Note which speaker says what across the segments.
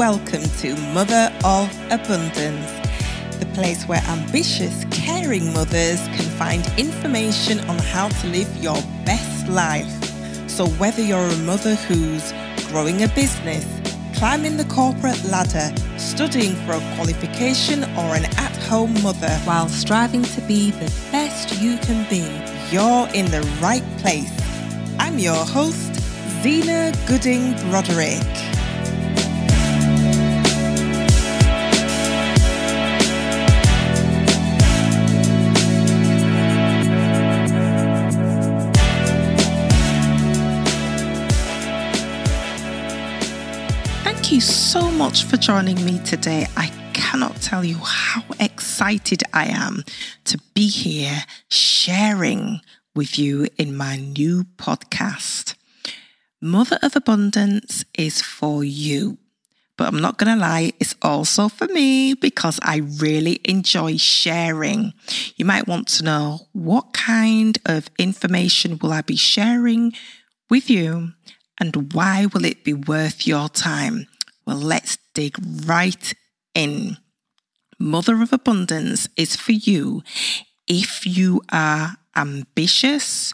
Speaker 1: welcome to Mother of Abundance, the place where ambitious, caring mothers can find information on how to live your best life. So, whether you're a mother who's growing a business, climbing the corporate ladder, studying for a qualification, or an at home mother while striving to be the best you can be, you're in the right place. I'm your host, Zena Gooding Broderick. So much for joining me today. I cannot tell you how excited I am to be here sharing with you in my new podcast. Mother of Abundance is for you. But I'm not going to lie, it's also for me because I really enjoy sharing. You might want to know what kind of information will I be sharing with you and why will it be worth your time? Well, let's dig right in. Mother of Abundance is for you if you are ambitious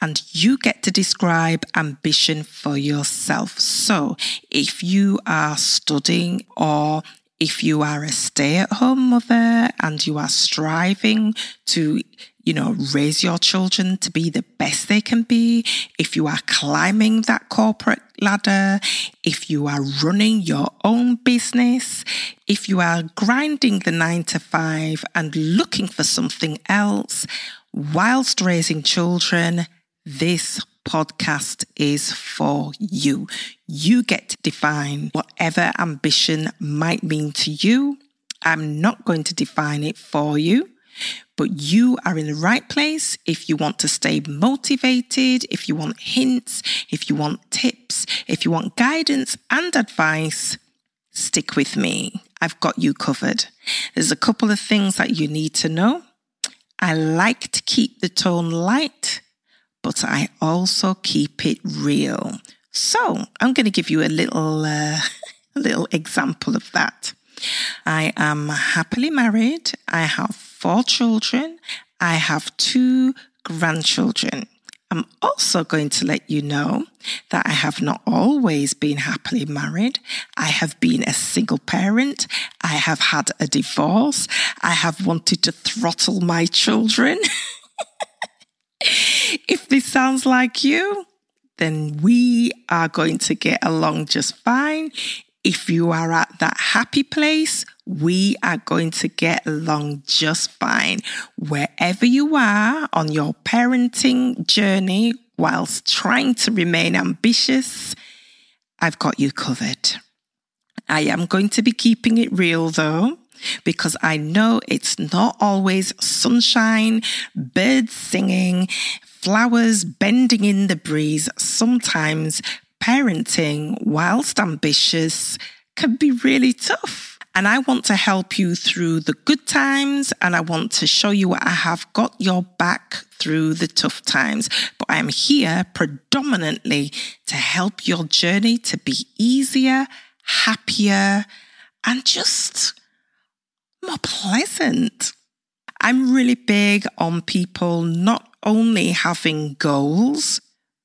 Speaker 1: and you get to describe ambition for yourself. So if you are studying or if you are a stay at home mother and you are striving to you know, raise your children to be the best they can be. If you are climbing that corporate ladder, if you are running your own business, if you are grinding the nine to five and looking for something else whilst raising children, this podcast is for you. You get to define whatever ambition might mean to you. I'm not going to define it for you. But you are in the right place if you want to stay motivated, if you want hints, if you want tips, if you want guidance and advice, stick with me. I've got you covered. There's a couple of things that you need to know. I like to keep the tone light, but I also keep it real. So I'm going to give you a little, uh, a little example of that. I am happily married. I have four children. I have two grandchildren. I'm also going to let you know that I have not always been happily married. I have been a single parent. I have had a divorce. I have wanted to throttle my children. if this sounds like you, then we are going to get along just fine. If you are at that happy place, we are going to get along just fine. Wherever you are on your parenting journey, whilst trying to remain ambitious, I've got you covered. I am going to be keeping it real though, because I know it's not always sunshine, birds singing, flowers bending in the breeze. Sometimes parenting, whilst ambitious, can be really tough. And I want to help you through the good times and I want to show you I have got your back through the tough times. But I am here predominantly to help your journey to be easier, happier, and just more pleasant. I'm really big on people not only having goals,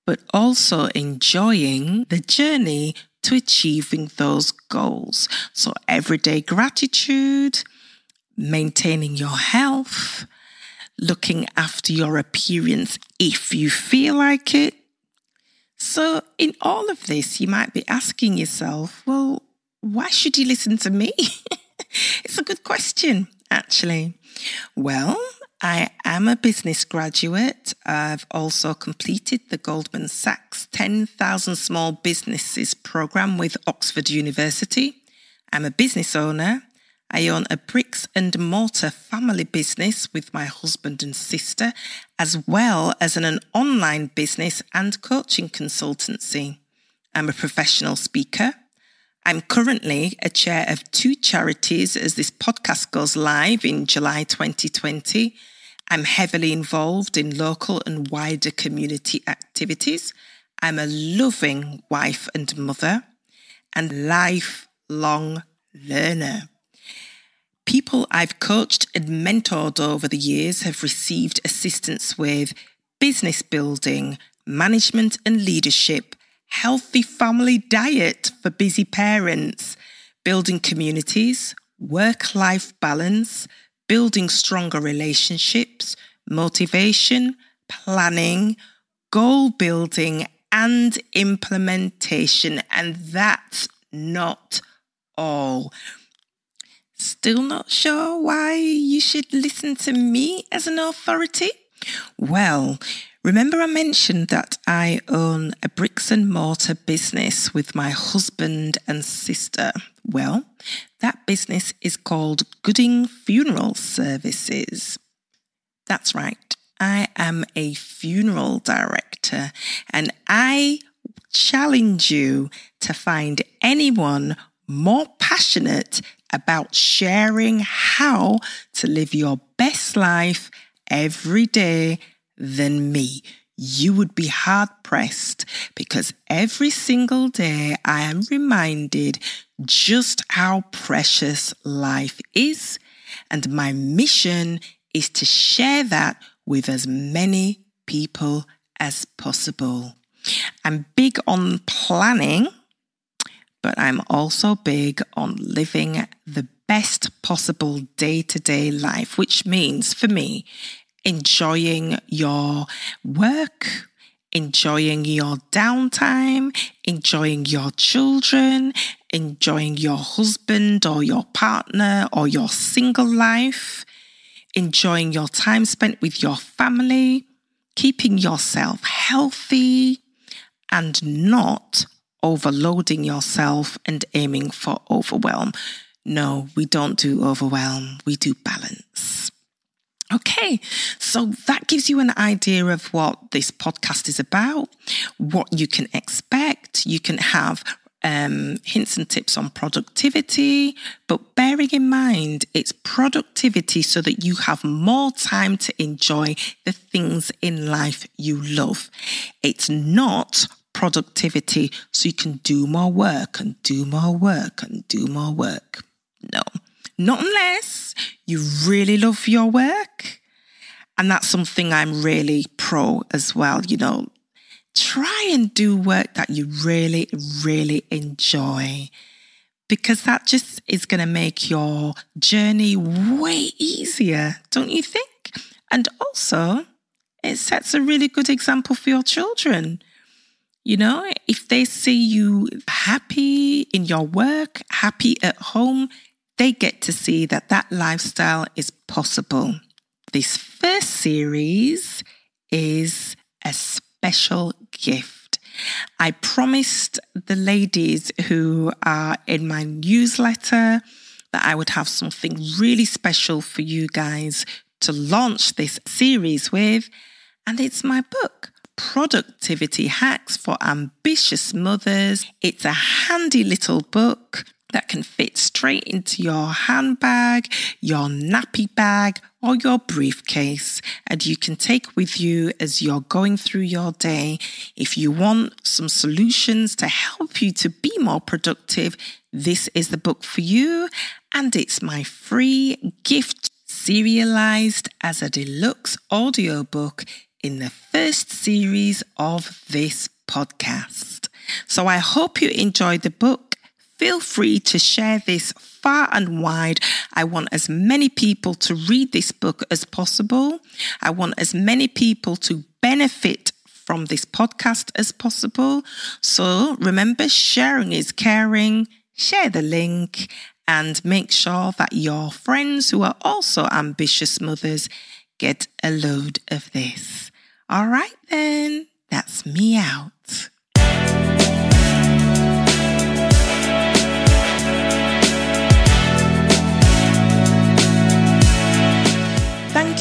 Speaker 1: but also enjoying the journey to achieving those goals. So, everyday gratitude, maintaining your health, looking after your appearance if you feel like it. So, in all of this, you might be asking yourself, well, why should you listen to me? it's a good question, actually. Well, I am a business graduate. I've also completed the Goldman Sachs 10,000 Small Businesses program with Oxford University. I'm a business owner. I own a bricks and mortar family business with my husband and sister, as well as an, an online business and coaching consultancy. I'm a professional speaker. I'm currently a chair of two charities as this podcast goes live in July 2020. I'm heavily involved in local and wider community activities. I'm a loving wife and mother, and lifelong learner. People I've coached and mentored over the years have received assistance with business building, management and leadership, healthy family diet for busy parents, building communities, work life balance, building stronger relationships, motivation, planning, goal building, and implementation. And that's not all. Still not sure why you should listen to me as an authority? Well, remember I mentioned that I own a bricks and mortar business with my husband and sister. Well, that business is called Gooding Funeral Services. That's right. I am a funeral director and I challenge you to find anyone more passionate about sharing how to live your best life every day than me. You would be hard pressed because every single day I am reminded just how precious life is. And my mission is to share that with as many people as possible. I'm big on planning, but I'm also big on living the best possible day to day life, which means for me, enjoying your work, enjoying your downtime, enjoying your children, enjoying your husband or your partner or your single life, enjoying your time spent with your family, keeping yourself healthy, and not overloading yourself and aiming for overwhelm. No, we don't do overwhelm, we do balance. Okay, so that gives you an idea of what this podcast is about, what you can expect. You can have um, hints and tips on productivity, but bearing in mind it's productivity so that you have more time to enjoy the things in life you love. It's not productivity so you can do more work and do more work and do more work. No, not unless you really love your work. And that's something I'm really pro as well. You know, try and do work that you really, really enjoy because that just is going to make your journey way easier, don't you think? And also, it sets a really good example for your children. You know, if they see you happy in your work, happy at home, they get to see that that lifestyle is possible. This first series is a special gift. I promised the ladies who are in my newsletter that I would have something really special for you guys to launch this series with, and it's my book. Productivity Hacks for Ambitious Mothers. It's a handy little book that can fit straight into your handbag, your nappy bag, or your briefcase, and you can take with you as you're going through your day. If you want some solutions to help you to be more productive, this is the book for you, and it's my free gift serialized as a deluxe audiobook in the first series of this podcast. So I hope you enjoyed the book feel free to share this far and wide. I want as many people to read this book as possible. I want as many people to benefit from this podcast as possible. So remember, sharing is caring. Share the link and make sure that your friends who are also ambitious mothers get a load of this. All right, then, that's me out.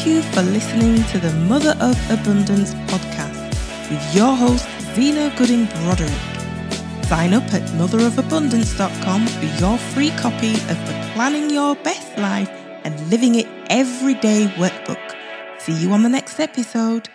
Speaker 1: You for listening to the Mother of Abundance podcast with your host, Zena Gooding Broderick. Sign up at motherofabundance.com for your free copy of the Planning Your Best Life and Living It Everyday workbook. See you on the next episode.